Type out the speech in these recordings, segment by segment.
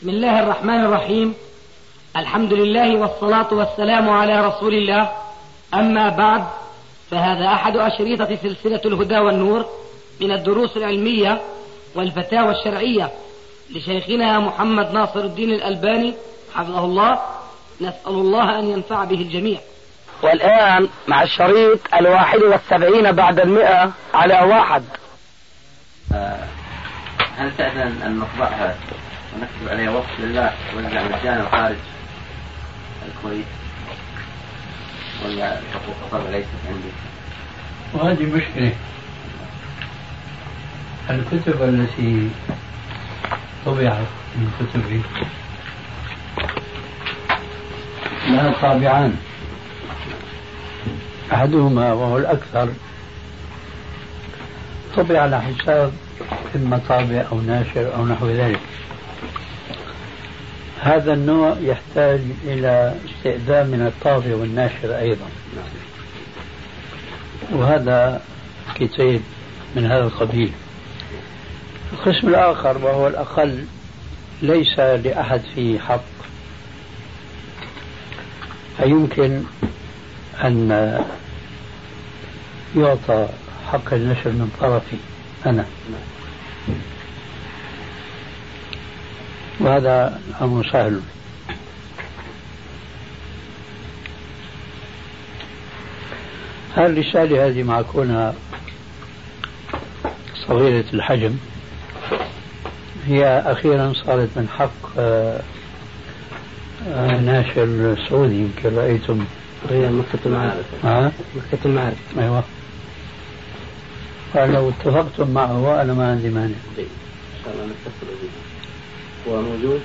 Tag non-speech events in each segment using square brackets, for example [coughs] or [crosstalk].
بسم الله الرحمن الرحيم. الحمد لله والصلاة والسلام على رسول الله. أما بعد فهذا أحد أشريطة سلسلة الهدى والنور من الدروس العلمية والفتاوى الشرعية لشيخنا محمد ناصر الدين الألباني حفظه الله. نسأل الله أن ينفع به الجميع. والآن مع الشريط الواحد والسبعين بعد المئة على واحد. آه، هل تأذن أن نطبعها ونكتب عليها وقف لله ونرجع مجانا خارج الكويت. ولا حقوق الطبع ليست عندي؟ وهذه مشكلة. الكتب التي طبعت من كتبي. لها طابعان أحدهما وهو الأكثر. طبع على حساب إما طابع أو ناشر أو نحو ذلك. هذا النوع يحتاج إلى استئذان من الطابع والناشر أيضا. وهذا كتاب من هذا القبيل. القسم الآخر وهو الأقل ليس لأحد فيه حق. فيمكن أن يعطى حق النشر من طرفي أنا. وهذا أمر سهل. الرسالة هذه مع كونها صغيرة الحجم؟ هي أخيرا صارت من حق آه، آه، ناشر سعودي يمكن رأيتم. هي مكتبة المعارف. ها؟ مكتبة المعارف. أيوة. فلو اتفقتم معه وأنا ما عندي مانع. طيب إن شاء الله نتصل به هو موجود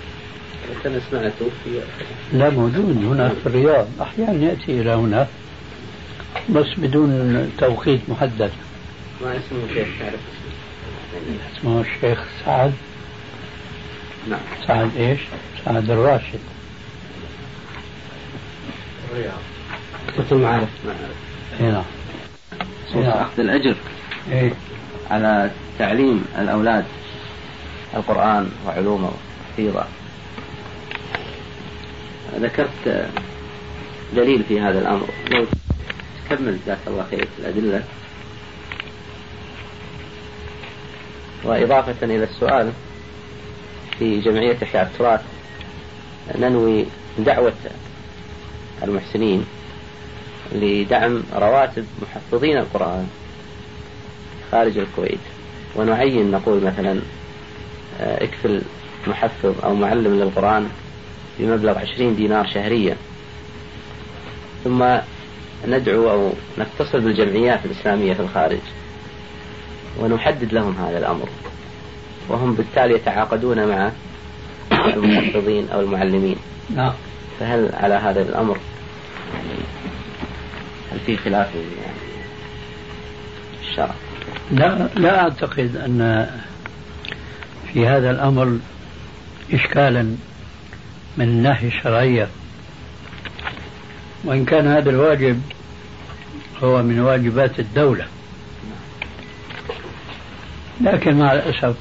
كان سمعته في لا موجود هنا في الرياض. أحيانا يأتي إلى هنا بس بدون توقيت محدد. ما اسمه شيخ تعرف اسمه اسمه الشيخ سعد. نعم. سعد إيش؟ سعد الراشد. الرياض. المعارف معارف اي نعم صوت أخذ الأجر. إيه. على تعليم الأولاد. القرآن وعلومه وحفيظه ذكرت دليل في هذا الأمر. لو تكمل جزاك الله خير في الأدلة. وإضافة إلى السؤال في جمعية إحياء التراث ننوي دعوة المحسنين لدعم رواتب محفظين القرآن خارج الكويت. ونعين نقول مثلا اكفل محفظ أو معلم للقرآن بمبلغ عشرين دينار شهريا ثم ندعو أو نتصل بالجمعيات الإسلامية في الخارج ونحدد لهم هذا الأمر. وهم بالتالي يتعاقدون مع المحفظين أو المعلمين. نعم. فهل على هذا الأمر؟ هل في خلاف يعني؟ الشرع لا لا أعتقد أن في هذا الأمر إشكالا من الناحية الشرعية وإن كان هذا الواجب هو من واجبات الدولة. لكن مع الأسف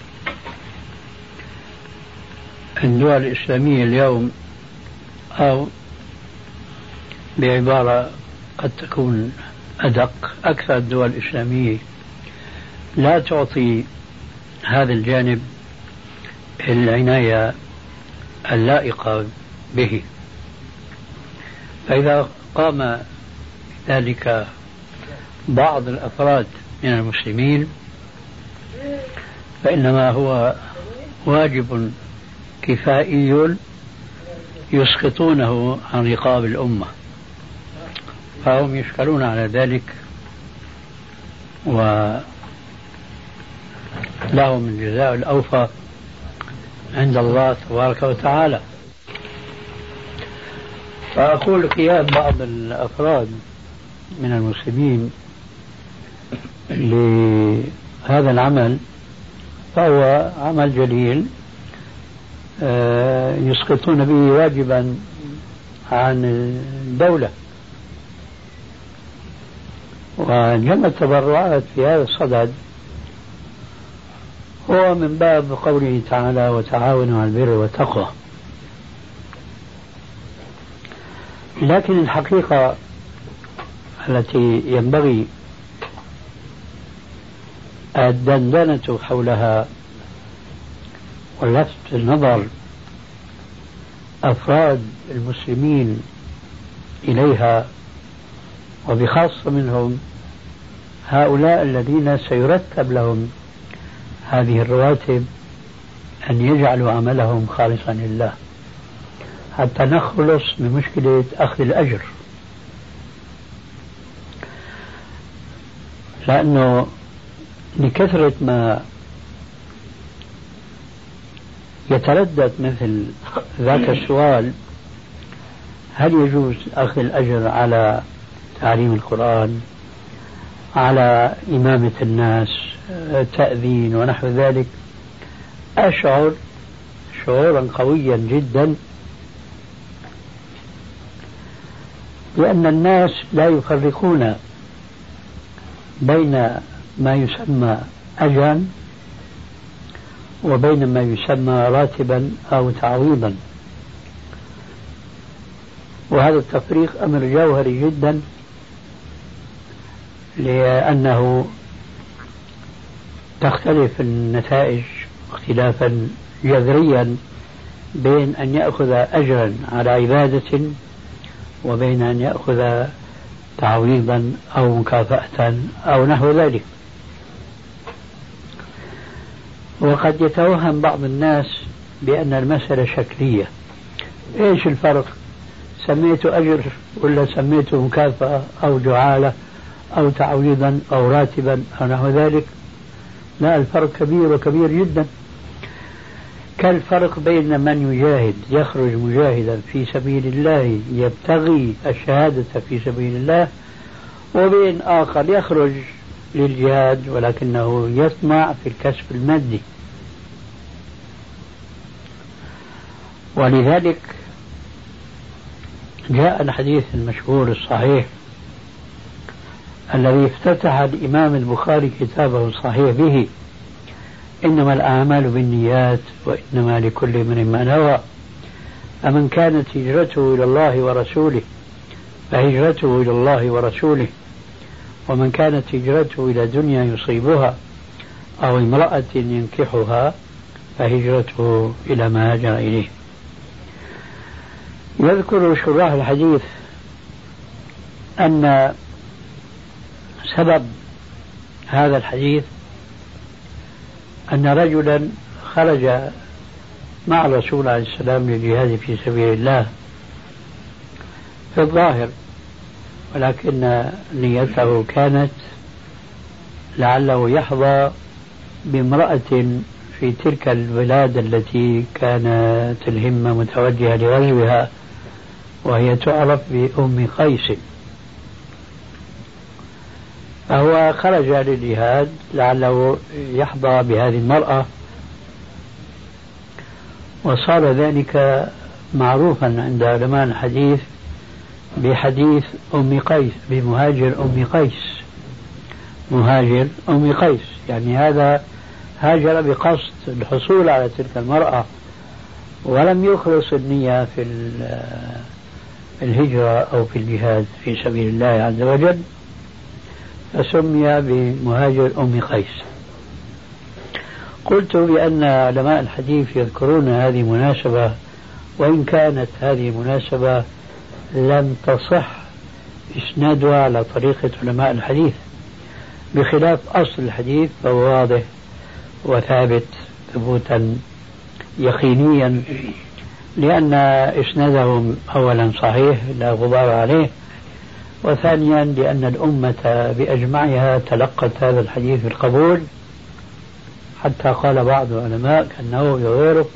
الدول الإسلامية اليوم أو بعبارة قد تكون أدق أكثر الدول الإسلامية لا تعطي هذا الجانب العناية اللائقة به. فإذا قام ذلك بعض الأفراد من المسلمين فإنما هو واجب كفائي يسقطونه عن رقاب الأمة. فهم يشكلون على ذلك ولهم الجزاء الأوفى. عند الله تبارك وتعالى. فأقول قيام بعض الأفراد من المسلمين لهذا العمل فهو عمل جليل آه، يسقطون به واجبا عن الدولة. وجمع التبرعات في هذا الصدد هو من باب قوله تعالى وتعاونوا على البر والتقوى. لكن الحقيقة التي ينبغي الدندنة حولها ولفت النظر أفراد المسلمين إليها وبخاصة منهم هؤلاء الذين سيرتب لهم هذه الرواتب أن يجعلوا عملهم خالصا لله. حتى نخلص من مشكلة أخذ الأجر. لأنه لكثرة ما يتردد مثل ذاك السؤال هل يجوز أخذ الأجر على تعليم القرآن؟ على إمامة الناس تأذين ونحو ذلك. أشعر شعورا قويا جدا بأن الناس لا يفرقون بين ما يسمى أجرا وبين ما يسمى راتبا أو تعويضا. وهذا التفريق أمر جوهري جدا. لأنه تختلف النتائج اختلافا جذريا بين أن يأخذ أجرا على عبادة وبين أن يأخذ تعويضا أو مكافأة أو نحو ذلك. وقد يتوهم بعض الناس بأن المسألة شكلية. إيش الفرق؟ سميته أجر ولا سميته مكافأة أو جعالة؟ أو تعويضا أو راتبا أو نحو ذلك لا الفرق كبير وكبير جدا. كالفرق بين من يجاهد يخرج مجاهدا في سبيل الله يبتغي الشهادة في سبيل الله وبين آخر يخرج للجهاد ولكنه يطمع في الكسب المادي. ولذلك جاء الحديث المشهور الصحيح الذي افتتح الإمام البخاري كتابه الصحيح به. إنما الأعمال بالنيات وإنما لكل من ما نوى. فمن كانت هجرته إلى الله ورسوله فهجرته إلى الله ورسوله. ومن كانت هجرته إلى دنيا يصيبها أو امرأة ينكحها فهجرته إلى ما هاجر إليه. يذكر شراح الحديث أن سبب هذا الحديث أن رجلا خرج مع الرسول عليه السلام للجهاد في سبيل الله في الظاهر ولكن نيته كانت لعله يحظى بامرأة في تلك البلاد التي كانت الهمة متوجهة لغزوها وهي تعرف بأم قيس. فهو خرج للجهاد لعله يحظى بهذه المرأة. وصار ذلك معروفا عند علماء الحديث بحديث أم قيس بمهاجر أم قيس. مهاجر أم قيس. يعني هذا هاجر بقصد الحصول على تلك المرأة ولم يخلص النية في الهجرة أو في الجهاد في سبيل الله عز وجل. فسمي بمهاجر أم قيس. قلت بأن علماء الحديث يذكرون هذه مناسبة وإن كانت هذه المناسبة لم تصح إسنادها على طريقة علماء الحديث بخلاف أصل الحديث فهو واضح وثابت ثبوتا يقينيا لأن إسنادهم أولا صحيح لا غبار عليه وثانيا لأن الأمة بأجمعها تلقت هذا الحديث بالقبول حتى قال بعض العلماء كأنه وغيره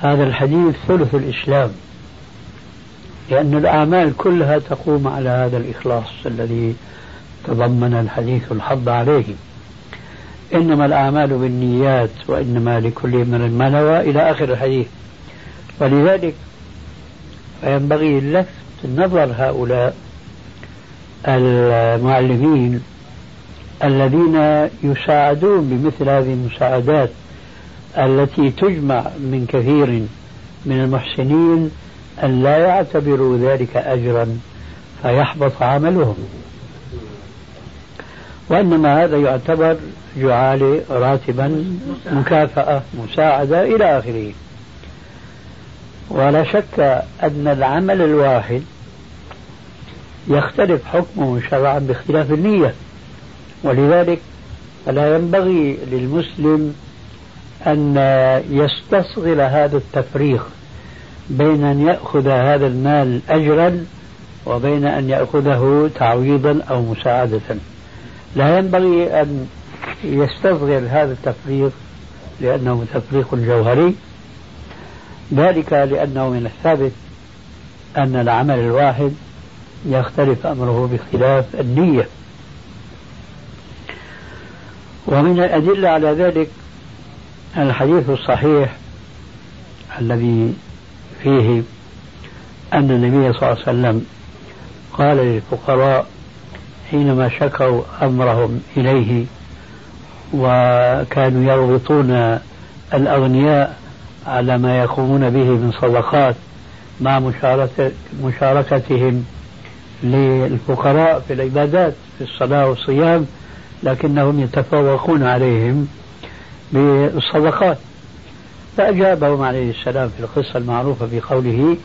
هذا الحديث ثلث الإسلام لأن الأعمال كلها تقوم على هذا الإخلاص الذي تضمن الحديث الحض عليه. إنما الأعمال بالنيات وإنما لكل من ما نوى إلى آخر الحديث. ولذلك فينبغي لفت نظر هؤلاء المعلمين الذين يساعدون بمثل هذه المساعدات التي تجمع من كثير من المحسنين أن لا يعتبروا ذلك أجرا فيحبط عملهم. وإنما هذا يعتبر جعالة راتبا مكافأة مساعدة إلى آخره. ولا شك أن العمل الواحد يختلف حكمه شرعا باختلاف النية. ولذلك فلا ينبغي للمسلم أن يستصغر هذا التفريق بين أن يأخذ هذا المال أجرا وبين أن يأخذه تعويضا أو مساعدة. لا ينبغي أن يستصغر هذا التفريق لأنه تفريق جوهري. ذلك لأنه من الثابت أن العمل الواحد يختلف أمره باختلاف النية. ومن الأدلة على ذلك الحديث الصحيح الذي فيه أن النبي صلى الله عليه وسلم قال للفقراء حينما شكوا أمرهم إليه وكانوا يربطون الأغنياء على ما يقومون به من صدقات مع مشاركتهم للفقراء في العبادات في الصلاة والصيام لكنهم يتفوقون عليهم بالصدقات. فأجابهم عليه السلام في القصة المعروفة بقوله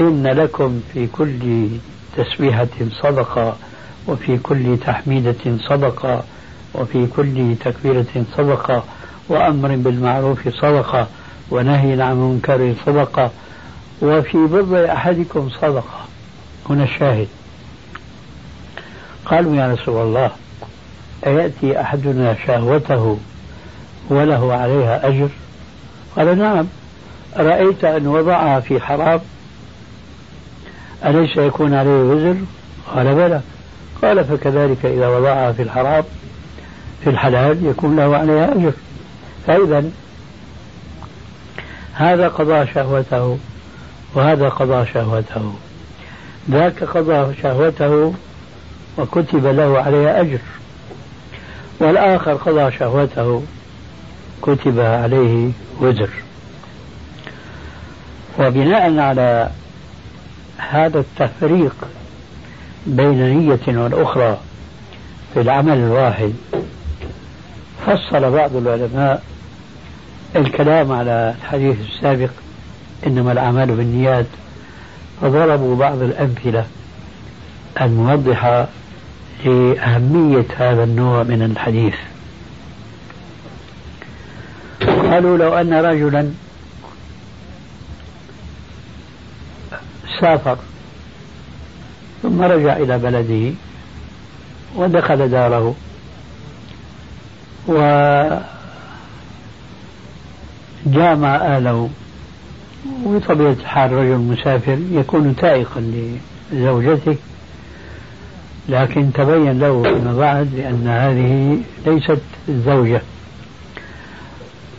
إن لكم في كل تسبيحة صدقة وفي كل تحميدة صدقة وفي كل تكبيرة صدقة وأمر بالمعروف صدقة ونهي عن منكر صدقة وفي بضع أحدكم صدقة. هنا الشاهد. قالوا يا رسول الله أيأتي أحدنا شهوته وله عليها أجر؟ قال نعم. رأيت أن وضعها في حرام أليس يكون عليه وزر؟ قال بلى. قال فكذلك إذا وضعها في الحرام في الحلال يكون له عليها أجر. فإذا هذا قضى شهوته وهذا قضى شهوته. ذاك قضى شهوته وكتب له عليها أجر. والآخر قضى شهوته كتب عليه وزر. وبناء على هذا التفريق بين نية والأخرى في العمل الواحد فصل بعض العلماء الكلام على الحديث السابق إنما الأعمال بالنيات. فضربوا بعض الأمثلة الموضحة لأهمية هذا النوع من الحديث. قالوا لو أن رجلا سافر ثم رجع إلى بلده ودخل داره وجامع أهله وبطبيعة الحال رجل مسافر يكون تائقا لزوجته لكن تبين له فيما بعد بأن هذه ليست الزوجة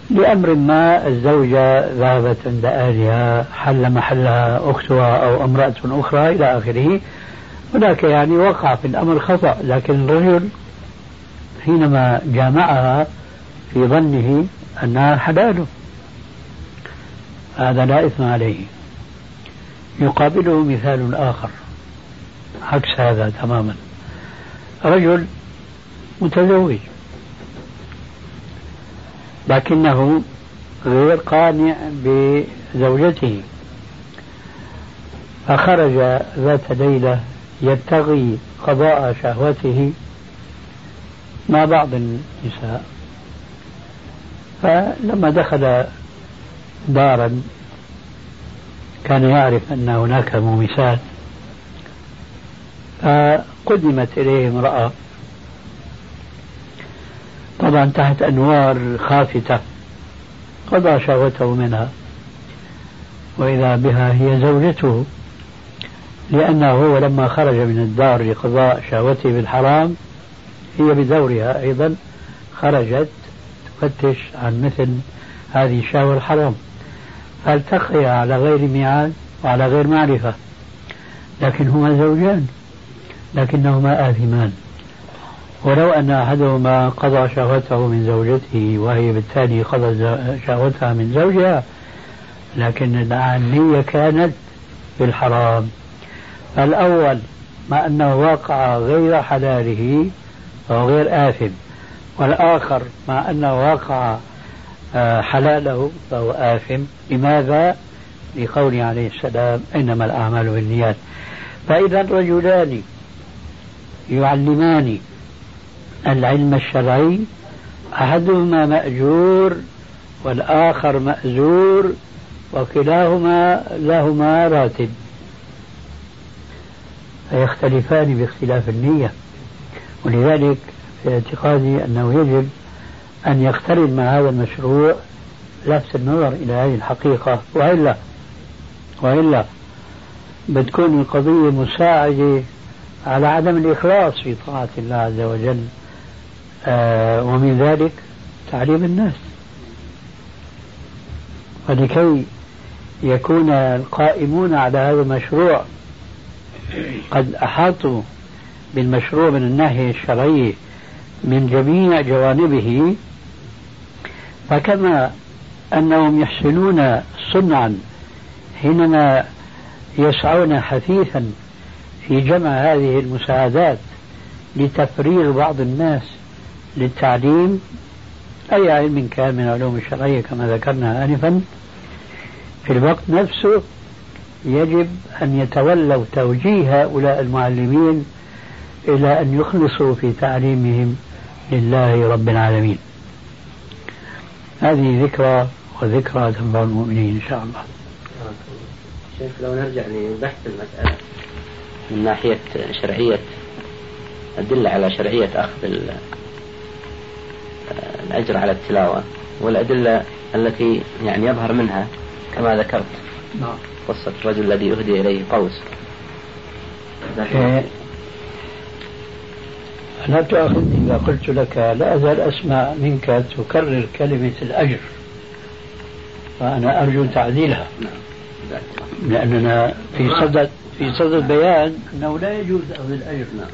لأمر ما الزوجة ذهبت عند أهلها حل محلها أختها أو امرأة أخرى إلى آخره. هناك يعني وقع في الأمر خطأ لكن الرجل حينما جامعها في ظنه أنها حلاله هذا لا إثم عليه. يقابله مثال آخر. عكس هذا تماما. رجل متزوج. لكنه غير قانع بزوجته. فخرج ذات ليلة يبتغي قضاء شهوته مع بعض النساء. فلما دخل دارا كان يعرف أن هناك مومسات فقدمت إليه امرأة. طبعا تحت أنوار خافتة قضى شهوته منها. وإذا بها هي زوجته لأنه هو لما خرج من الدار لقضاء شهوته بالحرام هي بدورها أيضا خرجت تفتش عن مثل هذه الشهوة الحرام. فالتقيا على غير ميعاد وعلى غير معرفة لكن هما زوجان. لكنهما آثمان. ولو أن أحدهما قضى شهوته من زوجته وهي بالتالي قضى شهوتها من زوجها لكن النية كانت في الحرام الأول مع أنه واقع غير حلاله فهو غير آثم. والآخر مع أنه واقع آه، حلاله فهو آثم. لماذا؟ لقوله عليه السلام إنما الأعمال بالنيات. فإذا رجلان يعلمان العلم الشرعي أحدهما مأجور والآخر مأزور وكلاهما لهما راتب. فيختلفان باختلاف النية. ولذلك في اعتقادي أنه يجب أن يقترن مع هذا المشروع لفت النظر إلى هذه الحقيقة. وإلا وإلا بتكون القضية مساعدة على عدم الإخلاص في طاعة الله عز وجل آه ومن ذلك تعليم الناس. ولكي يكون القائمون على هذا المشروع قد أحاطوا بالمشروع من الناحية الشرعية من جميع جوانبه فكما أنهم يحسنون صنعا حينما يسعون حثيثا في جمع هذه المساعدات لتفريغ بعض الناس للتعليم. أي علم كان من العلوم الشرعية كما ذكرنا آنفا. في الوقت نفسه يجب أن يتولوا توجيه هؤلاء المعلمين إلى أن يخلصوا في تعليمهم لله رب العالمين. هذه ذكرى وذكرى تنفع المؤمنين إن شاء الله. شيخ لو نرجع لبحث المسألة. من ناحية شرعية أدلة على شرعية أخذ الأجر على التلاوة والأدلة التي يعني يظهر منها كما ذكرت نعم قصة الرجل الذي أهدي إليه قوس إيه. لا تؤاخذني إذا قلت لك لا أزال أسمع منك تكرر كلمة الأجر فأنا أرجو تعديلها نعم. لأننا في صدد في صدد بيان أنه لا يجوز أخذ الأجر نعم.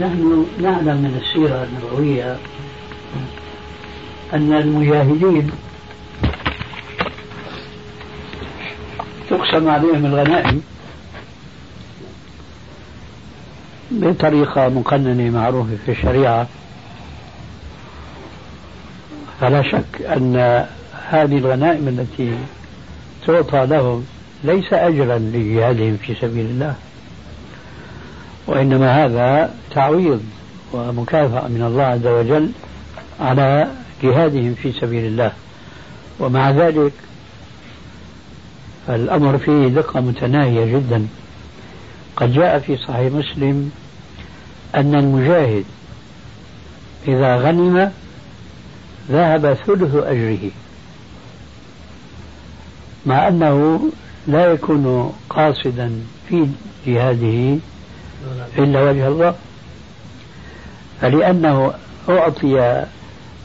نحن نعلم من السيرة النبوية أن المجاهدين تقسم عليهم الغنائم بطريقة مقننة معروفة في الشريعة. فلا شك أن هذه الغنائم التي تعطى لهم ليس أجرا لجهادهم في سبيل الله وإنما هذا تعويض ومكافأة من الله عز وجل على جهادهم في سبيل الله. ومع ذلك فالأمر فيه دقة متناهية جدا. قد جاء في صحيح مسلم أن المجاهد إذا غنم ذهب ثلث أجره. مع أنه لا يكون قاصدا في جهاده إلا وجه الله. فلأنه أعطي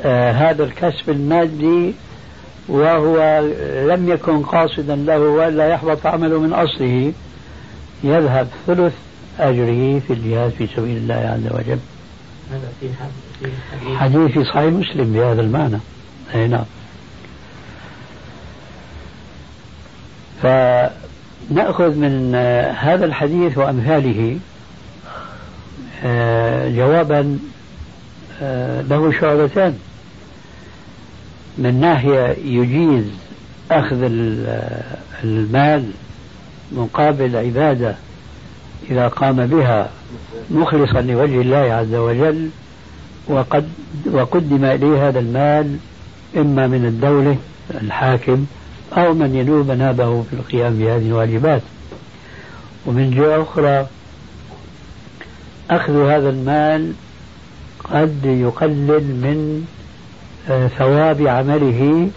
آه هذا الكسب المادي وهو لم يكن قاصدا له ولا يحبط عمله من أصله يذهب ثلث أجره في الجهاد في سبيل الله عز وجل. هذا في حديث. في صحيح مسلم بهذا المعنى. أي نعم. فنأخذ من هذا الحديث وأمثاله آه، جوابا آه، له شعبتان. من ناحية يجيز أخذ المال مقابل عبادة إذا قام بها مخلصا لوجه الله عز وجل وقد وقدم إليه هذا المال إما من الدولة الحاكم أو من ينوب نابه في القيام بهذه الواجبات. ومن جهة أخرى أخذ هذا المال قد يقلل من آه، ثواب عمله.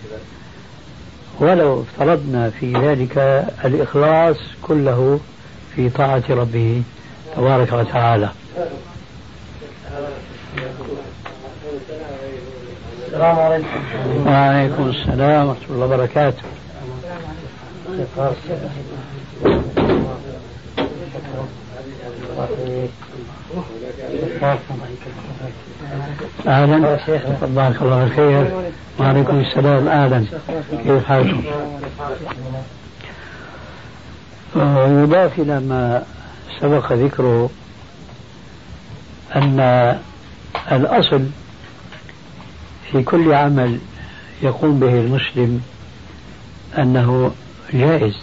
ولو افترضنا في ذلك الإخلاص كله في طاعة ربه تبارك وتعالى. السلام عليكم. وعليكم السلام ورحمة الله وبركاته. أهلا. بارك الله بالخير وعليكم السلام. أهلا. كيف حالكم؟ يضاف إلى ما سبق ذكره أن الأصل في كل عمل يقوم به المسلم أنه جائز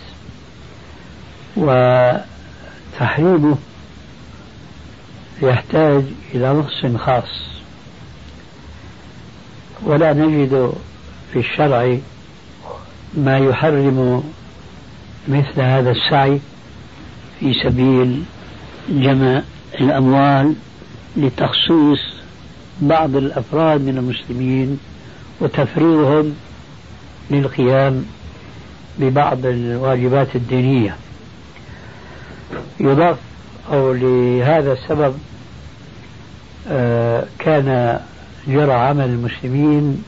وتحريمه يحتاج إلى نص خاص. ولا نجد في الشرع ما يحرم مثل هذا السعي في سبيل جمع الأموال لتخصيص بعض الأفراد من المسلمين وتفريغهم للقيام ببعض الواجبات الدينية. يضاف أو لهذا السبب آه، كان جرى عمل المسلمين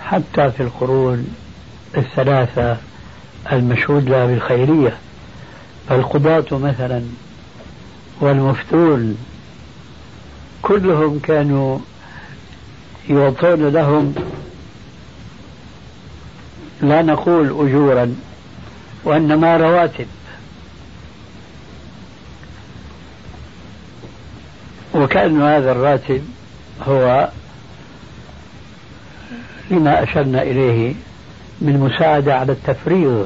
حتى في القرون الثلاثة المشهود لها بالخيرية فالقضاة مثلا والمفتون كلهم كانوا يعطون لهم لا نقول أجورا وإنما رواتب. وكأن هذا الراتب هو لما أشرنا إليه من مساعدة على التفريغ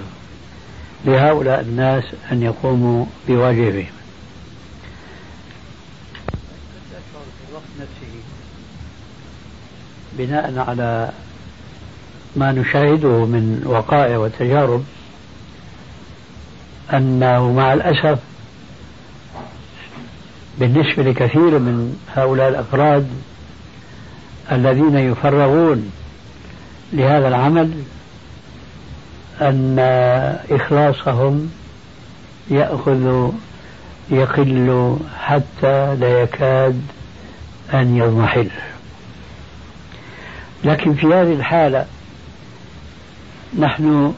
لهؤلاء الناس أن يقوموا بواجبهم. بناء على ما نشاهده من وقائع وتجارب أنه مع الأسف بالنسبة لكثير من هؤلاء الأفراد الذين يفرغون لهذا العمل أن إخلاصهم يأخذ يقل حتى لا يكاد أن يضمحل. لكن في هذه الحالة نحن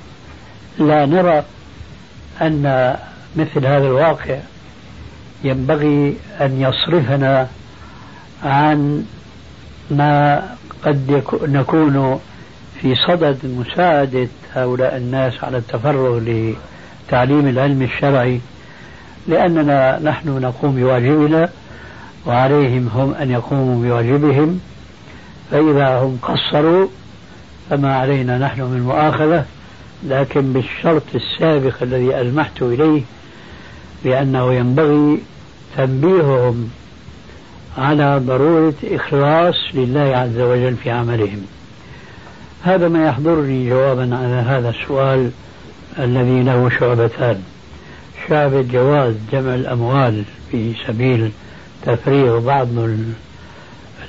لا نرى أن مثل هذا الواقع ينبغي أن يصرفنا عن ما قد نكون في صدد مساعدة هؤلاء الناس على التفرغ لتعليم العلم الشرعي لأننا نحن نقوم بواجبنا وعليهم هم أن يقوموا بواجبهم. فإذا هم قصروا فما علينا نحن من مؤاخذة لكن بالشرط السابق الذي ألمحت إليه بأنه ينبغي تنبيههم على ضرورة إخلاص لله عز وجل في عملهم. هذا ما يحضرني جوابا على هذا السؤال الذي له شعبتان. شعبة جواز جمع الأموال في سبيل تفريغ بعض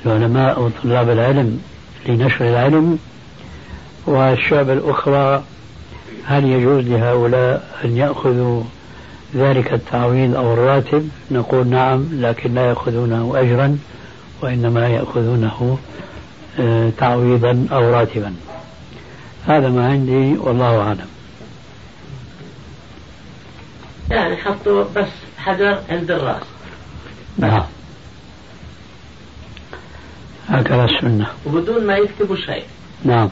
العلماء وطلاب العلم لنشر العلم والشعبة الأخرى هل يجوز لهؤلاء أن يأخذوا ذلك التعويض أو الراتب؟ نقول نعم لكن لا يأخذونه أجرا وإنما يأخذونه تعويضا أو راتبا. هذا ما عندي والله أعلم. يعني حطوا بس حجر عند الرأس. نعم. هكذا السنة. وبدون ما يكتبوا شيء. نعم.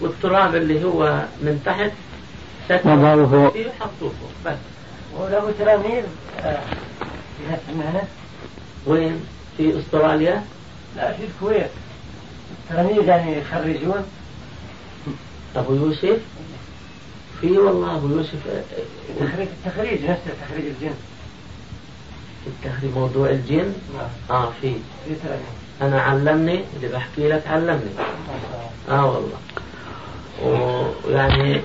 والتراب اللي هو من تحت وضعوه فيه حطوه. بس. وله تلاميذ آه، في نفس المهنة وين؟ في أستراليا؟ لا في الكويت. تلاميذ يعني يخرجون. أبو يوسف؟ في والله أبو يوسف تخريج التخريج نفس تخريج الجن. التخريج موضوع الجن؟ نعم. آه في. أنا علمني اللي بحكي لك علمني. آه والله. ويعني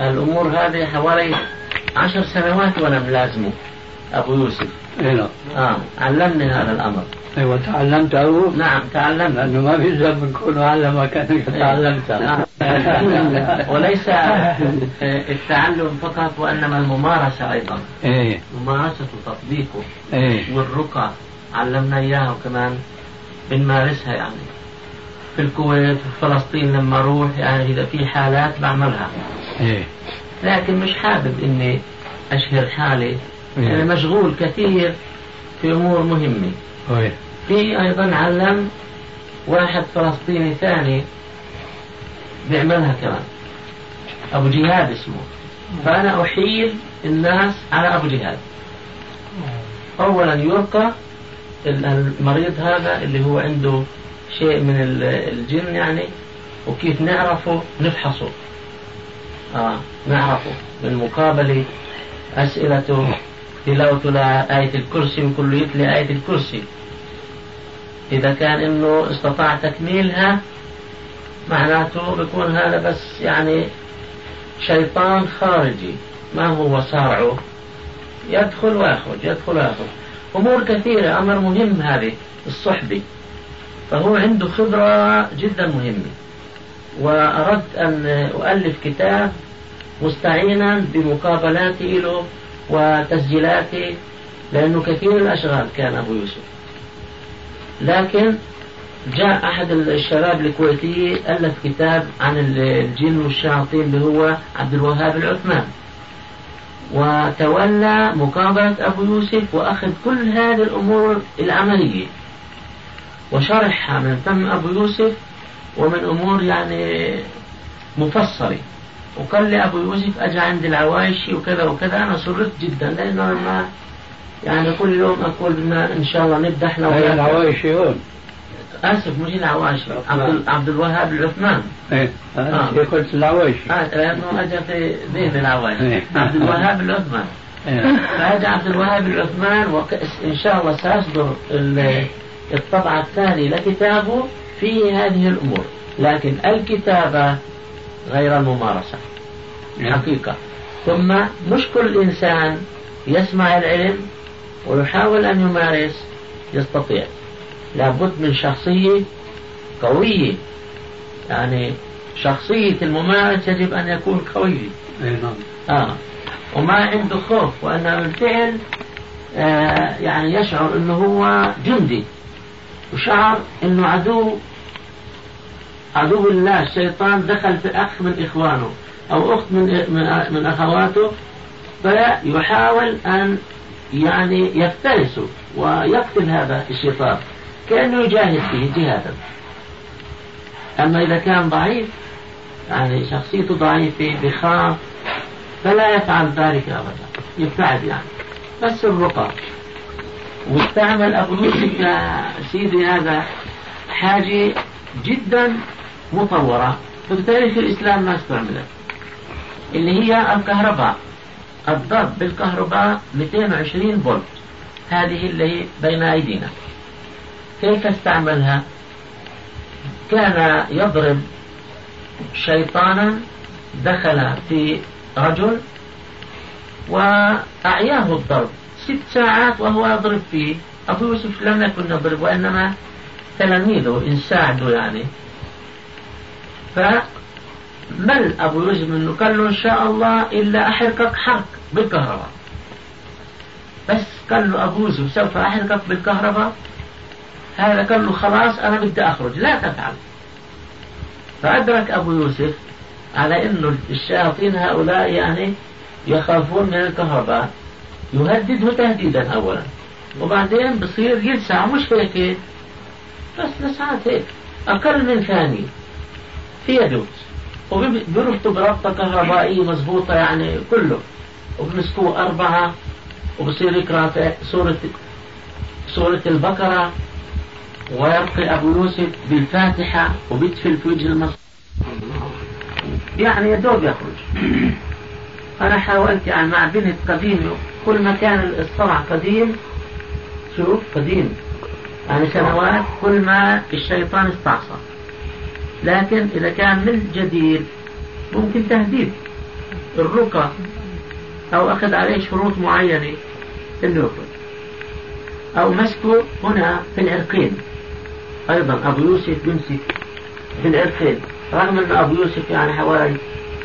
الأمور هذه حوالي عشر سنوات وأنا ملازمه أبو يوسف. اي نعم. آه علمني هذا الأمر. أيوه تعلمته. نعم. تعلمت لأنه ما في ذنب نكون علم كانك تعلمته. نعم. [laughs] وليس التعلم فقط وإنما الممارسة أيضا. إيه. ممارسة وتطبيقه إيه. والرقى علمنا إياها وكمان بنمارسها يعني. في الكويت في فلسطين لما أروح يعني إذا في حالات بعملها. إيه. لكن مش حابب إني أشهر حالي. إيه. أنا مشغول كثير في أمور مهمة. في أيضا علم واحد فلسطيني ثاني بيعملها كمان. أبو جهاد اسمه. فأنا أحيل الناس على أبو جهاد. أولا يلقى المريض هذا اللي هو عنده شيء من الجن يعني وكيف نعرفه؟ نفحصه. آه نعرفه من مقابلة أسئلته. تلاوته لآية الكرسي وكله يتلي آية الكرسي. إذا كان إنه استطاع تكميلها معناته بيكون هذا بس يعني شيطان خارجي. ما هو صارعه. يدخل ويخرج يدخل ويخرج. أمور كثيرة أمر مهم هذه الصحبة. فهو عنده خبرة جدا مهمة. وأردت أن أؤلف كتاب مستعينا بمقابلاتي له وتسجيلاتي لأنه كثير الأشغال كان أبو يوسف. لكن جاء أحد الشباب الكويتي ألف كتاب عن الجن والشياطين اللي هو عبد الوهاب العثمان. وتولى مقابلة أبو يوسف وأخذ كل هذه الأمور العملية. وشرحها من فم أبو يوسف ومن أمور يعني مفصلة. وقال لي أبو يوسف أجى عند العوايشي وكذا وكذا أنا سررت جدا لأنه ما يعني كل يوم أقول بدنا إن شاء الله نبدأ إحنا العوايشي هون. آسف مش العواشي عبد عبد الوهاب العثمان. إيه آه. قلت العواشي آه لأنه اجى في ذهن العواشي إيه. عبد الوهاب العثمان. إيه. فهذا عبد الوهاب العثمان وان شاء الله سيصدر الطبعة الثانية لكتابه فيه هذه الأمور. لكن الكتابة غير الممارسة. إيه. حقيقة. ثم مش كل إنسان يسمع العلم ويحاول أن يمارس يستطيع. لابد من شخصية قوية. يعني شخصية الممارس يجب أن يكون قوي. نعم. آه. وما عنده خوف وأنه بالفعل آه يعني يشعر أنه هو جندي. وشعر أنه عدو عدو الله الشيطان دخل في أخ من إخوانه أو أخت من من, من أخواته فيحاول أن يعني يفترسه ويقتل هذا الشيطان كأنه يجاهد فيه جهادا. أما إذا كان ضعيف يعني شخصيته ضعيفة بخاف فلا يفعل ذلك أبدا. يبتعد يعني. بس الرقى. واستعمل أبو يوسف يا سيدي هذا حاجة جدا مطورة. في تاريخ الإسلام ما استعملت. اللي هي الكهرباء. الضرب بالكهرباء 220 فولت. هذه اللي بين أيدينا. كيف استعملها؟ كان يضرب شيطانا دخل في رجل وأعياه الضرب. ست ساعات وهو يضرب فيه. أبو يوسف لم يكن يضرب وإنما تلاميذه إن ساعدوا يعني. فمل أبو يوسف منه قال له إن شاء الله إلا أحرقك حرق بالكهرباء. بس قال له أبو يوسف سوف أحرقك بالكهرباء؟ هذا قال له خلاص أنا بدي أخرج لا تفعل. فأدرك أبو يوسف على أنه الشياطين هؤلاء يعني يخافون من الكهرباء. يهدده تهديدا أولا. وبعدين بصير يلسع مش هيك؟ بس لسعات هيك. أقل من ثانية في يده وبيربطوا بربطة كهربائية مضبوطة يعني كله. وبمسكوه أربعة وبصير يقرأ سورة سورة البقرة ويبقي أبو يوسف بالفاتحة وبيدفل في وجه المصر يعني يدوب يخرج أنا حاولت يعني مع بنت قديم كل ما كان الصرع قديم شوف قديم. يعني سنوات كل ما الشيطان استعصى. لكن إذا كان من جديد ممكن تهديد الرقى أو أخذ عليه شروط معينة إنه يخرج أو مسكه هنا في العرقين. أيضا أبو يوسف بيمسك بالعرقين رغم أن أبو يوسف يعني حوالي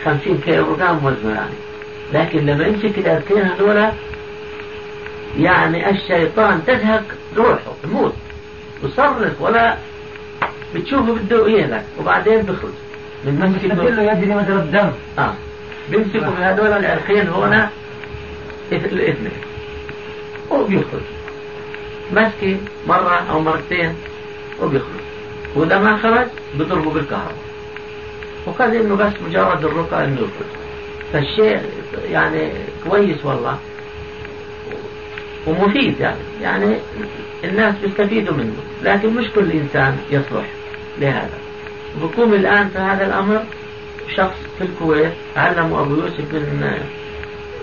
50 كيلو جرام وزنه يعني. لكن لما يمسك العرقين هذولا يعني الشيطان تزهق روحه يموت يصرخ ولا بتشوفه بده يهلك وبعدين بخرج. من مسك له يجري مجرى الدم آه. بيمسكوا بهذول العرقين هنا الاثنين وبيخرج مسكي مرة أو مرتين وبيخرج. وإذا ما خرج بضربه بالكهرباء. وقال إنه بس مجرد الرقى إنه يخرج. فالشيء يعني كويس والله. ومفيد يعني. يعني الناس بيستفيدوا منه. لكن مش كل إنسان يصلح. لهذا. بقوم الآن في هذا الأمر شخص في الكويت علموا أبو يوسف من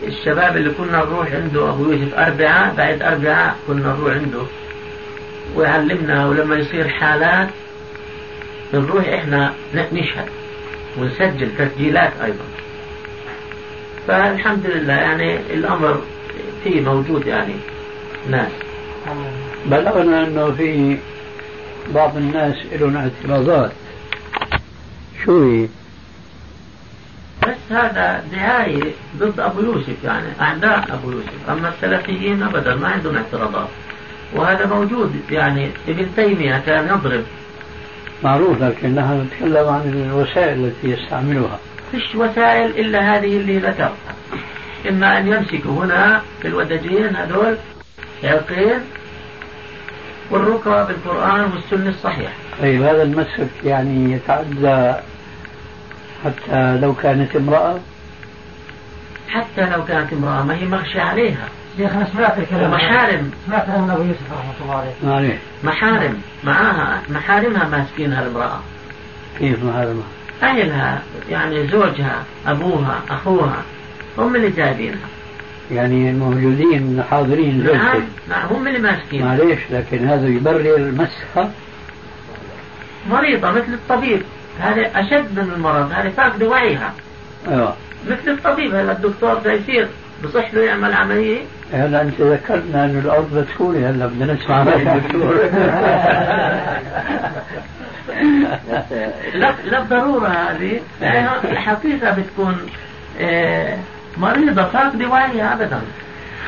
الشباب اللي كنا نروح عنده أبو يوسف أربعاء بعد أربعاء كنا نروح عنده. ويعلمنا ولما يصير حالات بنروح إحنا نشهد ونسجل تسجيلات أيضا. فالحمد لله يعني الأمر فيه موجود يعني ناس. بلغنا أنه في بعض الناس لهم اعتراضات. شو هي؟ بس هذا دعاية ضد أبو يوسف يعني أعداء أبو يوسف. أما السلفيين أبدا ما عندهم اعتراضات. وهذا موجود يعني ابن تيمية كان يضرب. معروف لكن نحن نتكلم عن الوسائل التي يستعملها فيش وسائل إلا هذه اللي ذكرتها. إما أن يمسكوا هنا في الودجين هذول عرقين والرقى بالقرآن والسنة الصحيحة. طيب هذا المسك يعني يتعدى حتى لو كانت امرأة؟ حتى لو كانت امرأة ما هي مغشى عليها. شيخ أنا سمعت الكلام ومحارم. سمعت عن ابو يوسف رحمة الله عليه. محارم. معاها محارمها ماسكينها المرأة كيف محارمها؟ أهلها يعني زوجها أبوها أخوها هم اللي جايبينها. يعني موجودين حاضرين نعم نعم هم اللي ماسكين. معليش لكن هذا يبرر مسخة مريضة مثل الطبيب. هذا أشد من المرض هذا فاقد وعيها أيوه مثل الطبيب هلا الدكتور ده يصير بصح له يعمل عملية. هلا أنت ذكرتنا إنه الأرض بتكوني هلا بدنا نسمع [laughs] راي الدكتور لا لا بالضرورة هذه يعني الحقيقة بتكون آه، مريضة فاقد وعيها أبدا.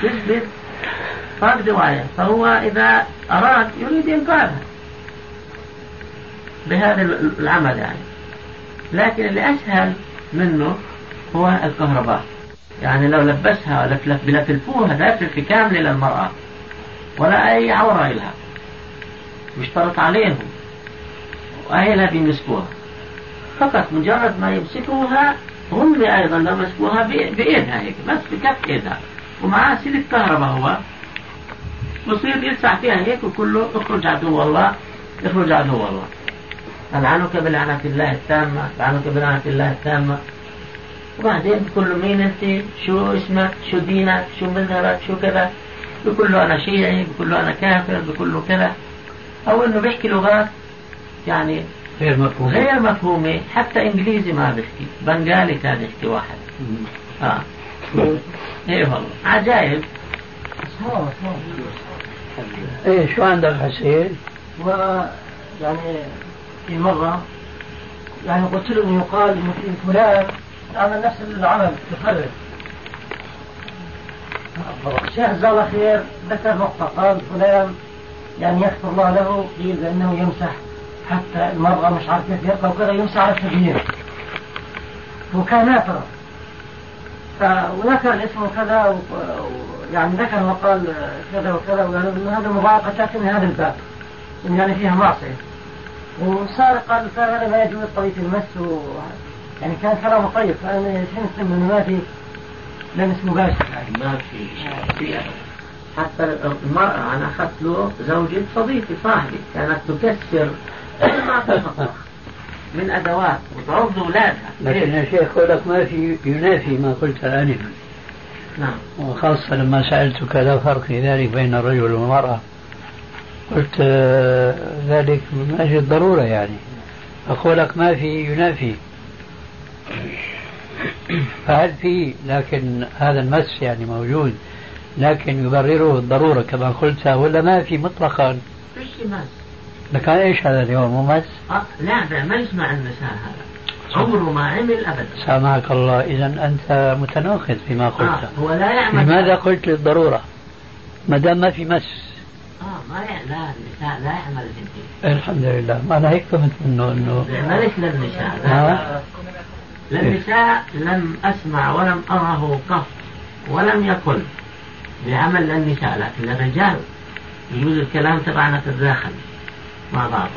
تثبت فاقد وعيها فهو إذا أراد يريد إنقاذها بهذا العمل يعني. لكن اللي أسهل منه هو الكهرباء. يعني لو لبسها لفلف بلفلفوها لفلفة كاملة للمرأة ولا أي عورة لها يشترط عليهم. وأهلها بيمسكوها. فقط مجرد ما يمسكوها هم أيضا لو مسكوها بإيدها هيك بس بكف إيدها. ومعاه سلك كهرباء هو. بصير يلسع فيها هيك وكله اخرج عدو الله اخرج عدو الله. ألعنك بلعنة الله التامة ألعنك بلعنة الله التامة. وبعدين بقول له مين أنت؟ شو اسمك؟ شو دينك؟ شو مذهبك؟ شو كذا؟ بقول له أنا شيعي بقول له أنا كافر بقول له كذا. أو إنه بيحكي لغات يعني غير مفهوم غير مفهومة. حتى إنجليزي ما بيحكي. بنغالي كان يحكي واحد. آه. إيه والله. عجائب إيه شو عندك حسين؟ و يعني في مرة يعني قلت له إنه يقال إنه في فلان. عمل نفس العمل تفرد الشيخ جزاه الله خير ذكر نقطة؟ قال فلان يعني يغفر الله له قيل بأنه يمسح. حتى المرأة مش عارف كيف يرقى وكذا يمسح على الثديين وكان نافرة وذكر الاسم كذا يعني ذكر وقال كذا وكذا وقال هذا مضايقة من هذا الباب يعني فيها معصية. وصار قال هذا ما يجوز طريق المس و... يعني كان كلامه طيب. فانا فهمت إنه ما في لمس مباشر. يعني ما في حتى المرأة أنا أخذت له زوجة صديقي صاحبي كانت تكسر ما في المطبخ من أدوات. وتعوض أولادها لكن يا شيخ لك ما في ينافي ما قلت آنفا. نعم. وخاصة لما سألتك لا فرق في ذلك بين الرجل والمرأة. قلت آه، ذلك من أجل الضرورة يعني. أقولك ما في ينافي. فهل في لكن هذا المس يعني موجود لكن يبرره الضرورة كما قلت ولا ما في مطلقا؟ فيش مس. لكن إيش هذا اليوم مو مس؟ آه لا ما يسمع المساء هذا. عمره ما عمل ابدا. سامحك الله. اذا أنت متناقض فيما قلت. آه هو لا يعمل. لماذا قلت للضرورة؟ ما دام ما في مس. آه ما لا النساء لا يعمل الجنسية الحمد لله. ما أنا هيك فهمت منه انه ليس للنساء ها؟ للنساء لم أسمع ولم أره قط ولم يقل بعمل للنساء لكن للرجال يجوز الكلام تبعنا في الداخل. مع بعض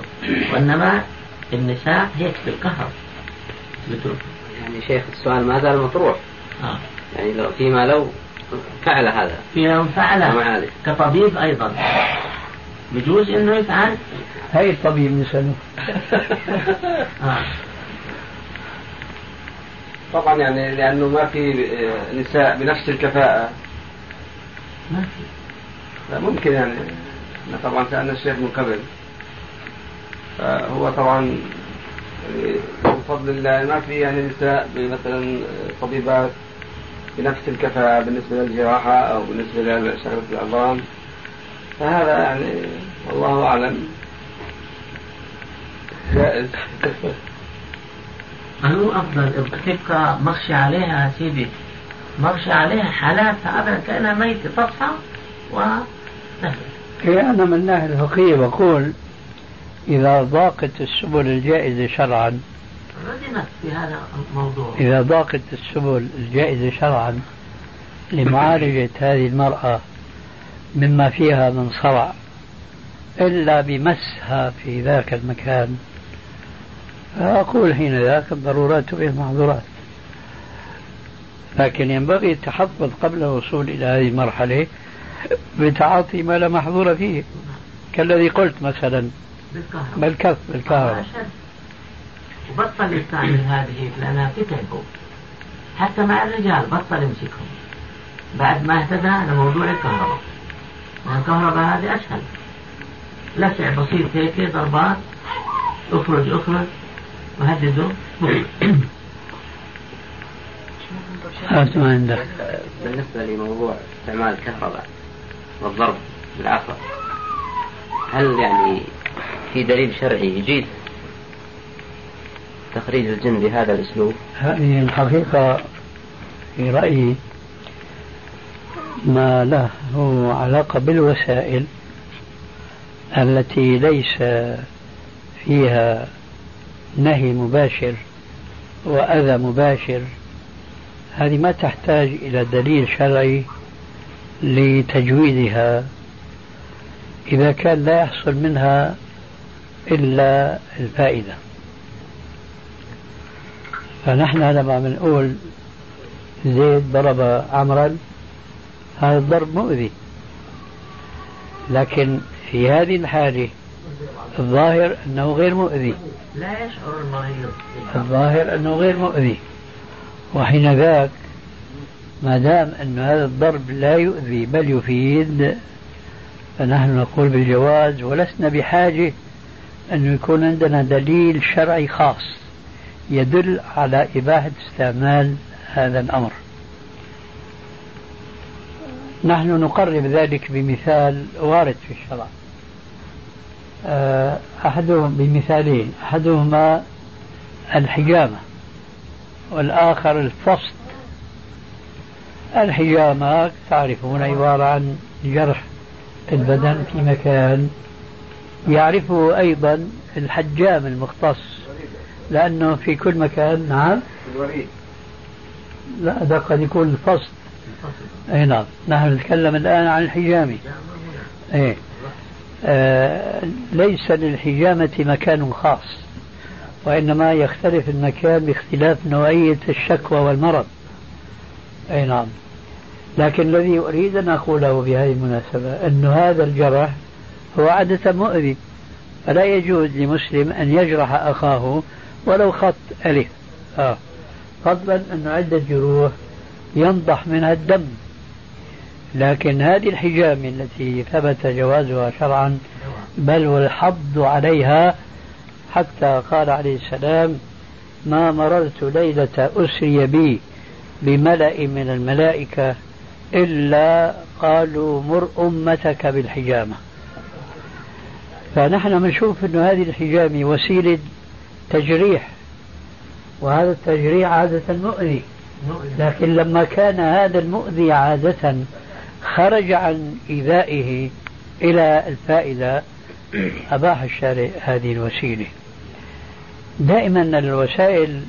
وإنما النساء هيك بالقهر يعني شيخ السؤال ما زال مطروح. آه. يعني لو فيما لو فعل هذا. فيما فعل كطبيب أيضا. بجوز إنه يفعل. هاي الطبيب نسأله [laughs] آه. طبعا يعني لأنه ما في آه، نساء بنفس الكفاءة. ما في. ممكن يعني. طبعا سألنا الشيخ من قبل. فهو طبعا يعني بفضل الله ما في يعني نساء مثلا طبيبات بنفس الكفاءة بالنسبة للجراحة أو بالنسبة لشغلة العظام فهذا يعني والله أعلم. جائز. [laughs] هو أفضل؟ تبقى مغشي عليها سيدي. مغشي عليها حالات أبدا كأنها ميتة تصحى و إيه أنا من الناحية الفقهية بقول إذا ضاقت السبل الجائزة شرعا في هذا الموضوع. إذا ضاقت السبل الجائزة شرعا لمعالجة هذه المرأة مما فيها من صرع إلا بمسها في ذاك المكان. فأقول حين ذاك الضرورات تبيح المحظورات لكن ينبغي التحفظ قبل الوصول إلى هذه المرحلة بتعاطي ما لا محظور فيه. كالذي قلت مثلا بالكف بالكهرباء. وبطل يستعمل هذه لأنها تتعبه حتى مع الرجال بطل يمسكهم. بعد ما اهتدى على موضوع الكهرباء. الكهرباء هذه أسهل لسع بسيط هيك ضربات. اخرج اخرج وهدده هات ما عندك؟ بالنسبة لموضوع استعمال الكهرباء والضرب بالعصا هل يعني في دليل شرعي يجيز تخريج الجن بهذا الأسلوب؟ هذه الحقيقة في رأيي ما له علاقة بالوسائل التي ليس فيها نهي مباشر وأذى مباشر هذه ما تحتاج إلى دليل شرعي لتجويدها إذا كان لا يحصل منها إلا الفائدة. فنحن لما بنقول زيد ضرب عمرا هذا الضرب مؤذي. لكن في هذه الحالة الظاهر أنه غير مؤذي. لا يشعر المريض. الظاهر أنه غير مؤذي. وحين ذاك ما دام أن هذا الضرب لا يؤذي بل يفيد فنحن نقول بالجواز ولسنا بحاجة أن يكون عندنا دليل شرعي خاص يدل على إباحة استعمال هذا الأمر. نحن نقرب ذلك بمثال وارد في الشرع. آه، أحدهم بمثالين. أحدهما الحجامة والآخر الفصد. الحجامة تعرفون عبارة عن جرح البدن في مكان يعرفه أيضا الحجام المختص لأنه في كل مكان نعم. لا هذا قد يكون الفصد أي نعم. نحن نتكلم الآن عن الحجامة إيه. آه ليس للحجامة مكان خاص وإنما يختلف المكان باختلاف نوعية الشكوى والمرض. أي نعم. لكن الذي أريد أن أقوله بهذه المناسبة أن هذا الجرح هو عادة مؤذي. فلا يجوز لمسلم أن يجرح أخاه ولو خط ألف آه. فضلا أن عدة جروح ينضح منها الدم. لكن هذه الحجام التي ثبت جوازها شرعا بل والحض عليها حتى قال عليه السلام ما مررت ليلة أسري بي بملأ من الملائكة إلا قالوا مر أمتك بالحجامة. فنحن بنشوف أن هذه الحجامة وسيلة تجريح وهذا التجريح عادة مؤذي. لكن لما كان هذا المؤذي عادة خرج عن إيذائه إلى الفائدة أباح الشارع هذه الوسيلة. دائما الوسائل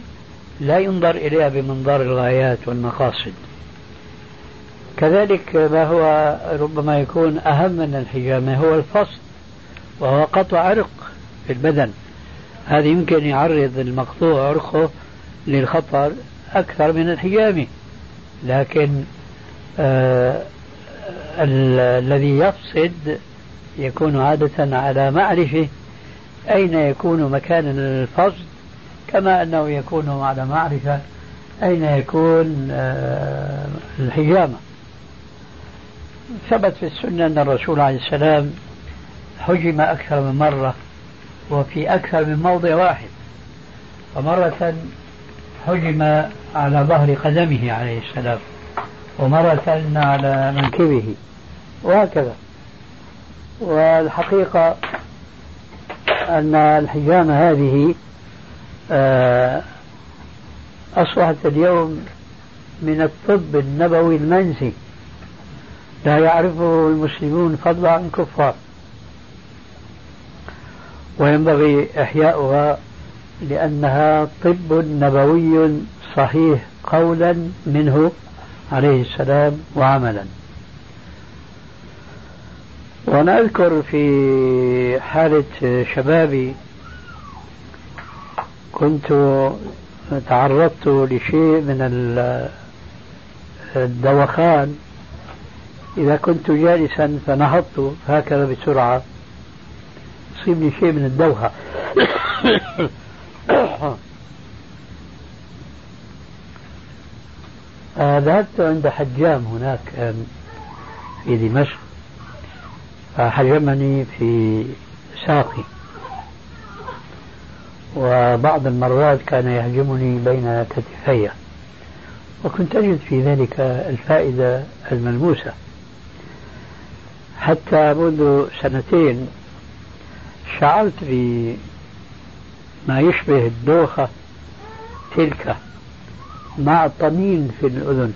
لا ينظر إليها بمنظار الغايات والمقاصد. كذلك ما هو ربما يكون أهم من الحجامة هو الفصل؟ وهو قطع عرق في البدن. هذا يمكن يعرض المقطوع عرقه للخطر أكثر من الحجامة لكن آه الذي يفسد يكون عادة على معرفة. أين يكون مكان الفصد؟ كما أنه يكون على معرفة. أين يكون آه الحجامة؟ ثبت في السنة أن الرسول عليه السلام حجم أكثر من مرة وفي أكثر من موضع واحد. فمرة حجم على ظهر قدمه عليه السلام ومرة على منكبه وهكذا. والحقيقة أن الحجامة هذه آه، أصبحت اليوم من الطب النبوي المنسي لا يعرفه المسلمون فضلا عن الكفار وينبغي إحياؤها لأنها طب نبوي صحيح قولا منه عليه السلام وعملا. وأنا أذكر في حالة شبابي كنت تعرضت لشيء من الدوخان. إذا كنت جالسا فنهضت هكذا بسرعة. يصيبني شيء من الدوخة. آه، ذهبت عند حجام هناك في دمشق. فحجمني في ساقي. وبعض المرات كان يهجمني بين كتفي. وكنت أجد في ذلك الفائدة الملموسة. حتى منذ سنتين شعرت بما يشبه الدوخة تلك مع الطنين في الأذن.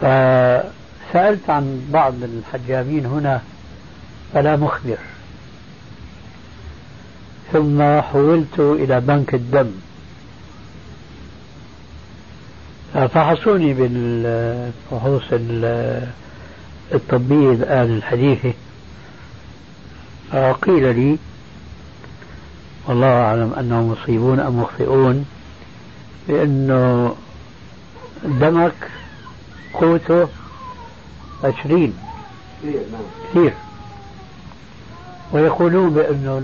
فسألت عن بعض الحجامين هنا فلا مخبر. ثم حولت إلى بنك الدم. فحصوني بالفحوص الطبية الآن الحديثة قيل لي والله أعلم أنهم مصيبون أم مخطئون بأنه دمك قوته عشرين. كثير. ويقولون بأنه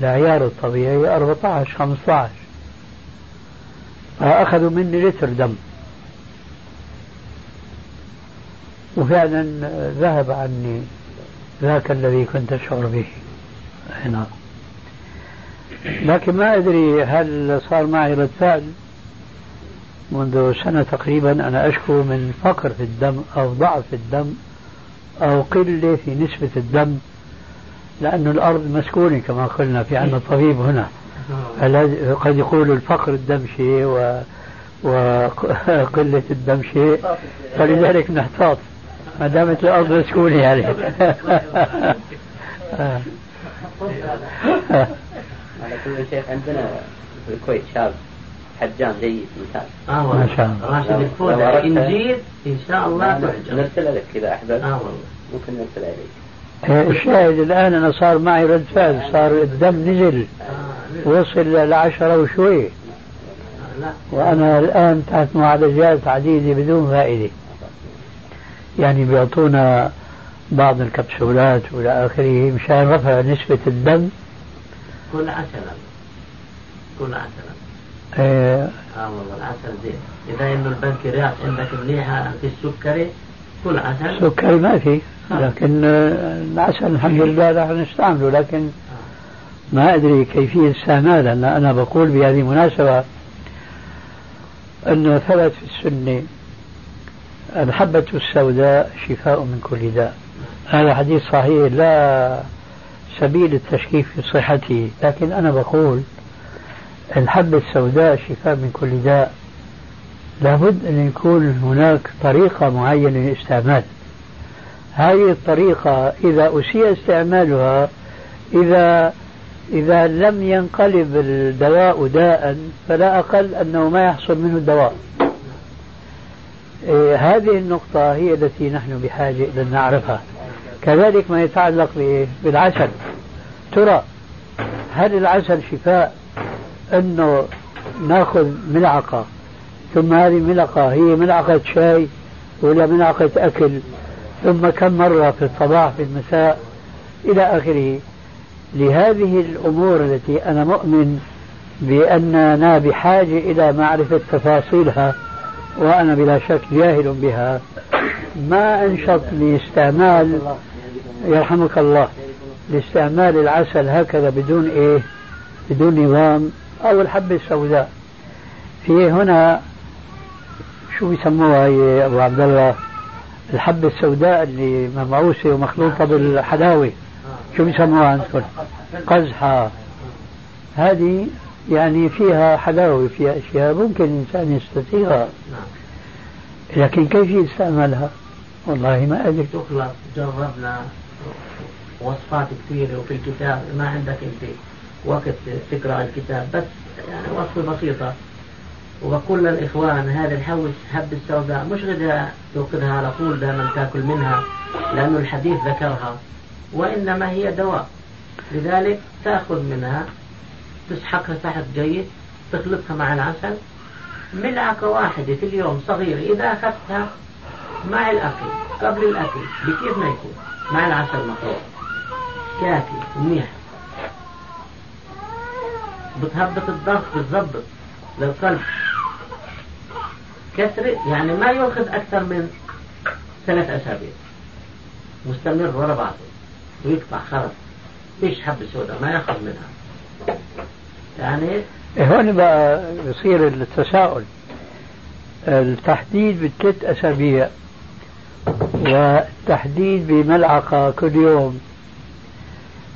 العيار الطبيعي 14 15 فأخذوا مني لتر دم. وفعلا ذهب عني ذاك الذي كنت أشعر به. هنا. لكن ما أدري هل صار معي رد فعل منذ سنة تقريبا أنا أشكو من فقر في الدم أو ضعف في الدم أو قلة في نسبة الدم لأن الأرض مسكونة كما قلنا في عندنا طبيب هنا. قد يقول الفقر الدم شيء و وقلة [laughs] الدم شيء. فلذلك نحتاط. ما دامت الأرض مسكونة يعني. على كل شيخ عندنا في الكويت شاب حجام جيد ممتاز آه والله. ما شاء الله. راشد الفوزي انجيل إن شاء الله تعجب. نرسل لك اذا احببت آه والله. ممكن نرسل إليك. إيه، الشاهد الآن أنا صار معي رد فعل صار الدم نزل. آه، وصل لعشرة وشوي. وأنا الآن تحت معالجات عديدة بدون فائدة. يعني بيعطونا بعض الكبسولات والى آخره مشان رفع نسبة الدم. كل عسل. كل عسل. إيه آه والله العسل زين. إذا إنه البنكرياس عندك منيحه في السكري كل عسل. سكري ما في. آه. لكن العسل الحمد لله راح نستعمله لكن آه. ما أدري كيفية استعماله. لأن أنا بقول بهذه المناسبه إنه ثبت في السنة. الحبة السوداء شفاء من كل داء. هذا حديث صحيح لا سبيل التشكيك في صحته. لكن أنا بقول الحبة السوداء شفاء من كل داء. لابد أن يكون هناك طريقة معينة للاستعمال. هذه الطريقة إذا أسيء استعمالها إذا إذا لم ينقلب الدواء داء فلا أقل أنه ما يحصل منه الدواء. هذه النقطة هي التي نحن بحاجة إلى أن نعرفها. كذلك ما يتعلق بالعسل. ترى هل العسل شفاء أنه نأخذ ملعقة؟ ثم هذه الملعقة هي ملعقة شاي ولا ملعقة أكل؟ ثم كم مرة في الصباح في المساء إلى آخره. لهذه الأمور التي أنا مؤمن بأننا بحاجة إلى معرفة تفاصيلها وأنا بلا شك جاهل بها. ما أنشط لاستعمال يرحمك الله لاستعمال العسل هكذا بدون إيه؟ بدون نظام أو الحبة السوداء. في هنا شو بيسموها يا أبو عبد الله؟ الحبة السوداء اللي مبعوثة ومخلوطة بالحلاوة. شو بيسموها عندكم؟ قزحة. هذه يعني فيها حلاوة فيها أشياء ممكن الإنسان يستطيعها. لكن كيف يستعملها؟ والله ما أدري. تخلط جربنا وصفات كثيرة وفي الكتاب. ما عندك أنت وقت تقرأ الكتاب بس يعني وصفة بسيطة. وبقول للإخوان هذا الحوش هب السوداء. مش غدا تأخذها على طول دائما تاكل منها لأنه الحديث ذكرها وإنما هي دواء. لذلك تأخذ منها تسحقها سحق جيد تخلطها مع العسل. ملعقة واحدة في اليوم صغيرة إذا أخذتها مع الأكل قبل الأكل بكيف ما يكون؟ مع العسل مخلوط كافي منيح بتهبط الضغط بتظبط للقلب. كسر يعني ما يأخذ أكثر من ثلاث أسابيع. مستمر ورا بعضه. ويقطع خلص فيش حب سوداء؟ ما يأخذ منها. يعني إيه، هون بقى يصير التساؤل. التحديد بثلاث أسابيع والتحديد بملعقة كل يوم.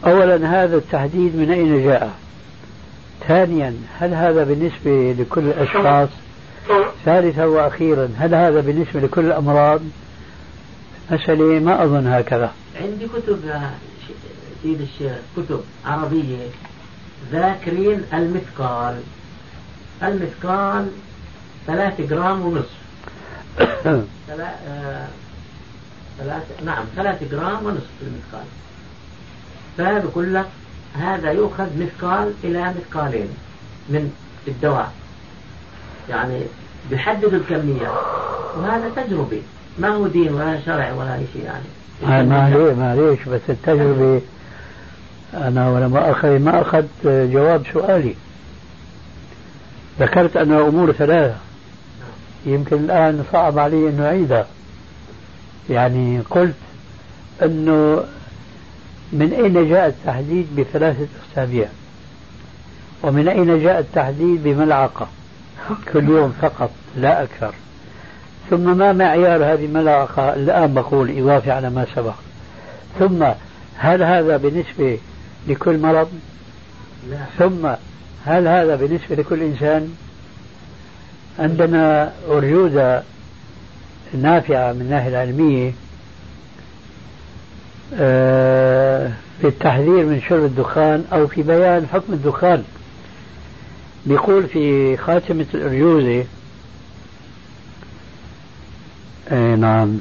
أولا هذا التحديد من أين جاء؟ ثانيا هل هذا بالنسبة لكل الأشخاص؟ ثالثا وأخيرا هل هذا بالنسبة لكل الأمراض؟ مسألة ما أظن هكذا. عندي كتب يا سيد الشيخ كتب عربية. ذاكرين المثقال. المثقال ثلاثة جرام ونصف. [coughs] ثلاثة نعم ثلاثة جرام ونصف المثقال. فبقول لك هذا يؤخذ مثقال إلى مثقالين من الدواء. يعني بيحدد الكمية. وهذا تجربي. ما هو دين ولا شرع ولا شيء يعني. معليش معليش بس التجربة أنا ولما أخذ ما أخذت جواب سؤالي. ذكرت أن أمور ثلاثة. يمكن الآن صعب علي أن أعيدها. يعني قلت أنه من أين جاء التحديد بثلاثة أسابيع؟ ومن أين جاء التحديد بملعقة؟ كل يوم فقط لا أكثر. ثم ما معيار هذه الملعقة؟ الآن بقول إضافة على ما سبق. ثم هل هذا بالنسبة لكل مرض. لا. ثم هل هذا بالنسبة لكل إنسان؟ عندنا أرجوزة نافعة من الناحية العلمية آه، في التحذير من شرب الدخان أو في بيان حكم الدخان. بيقول في خاتمة الأرجوزة أي نعم.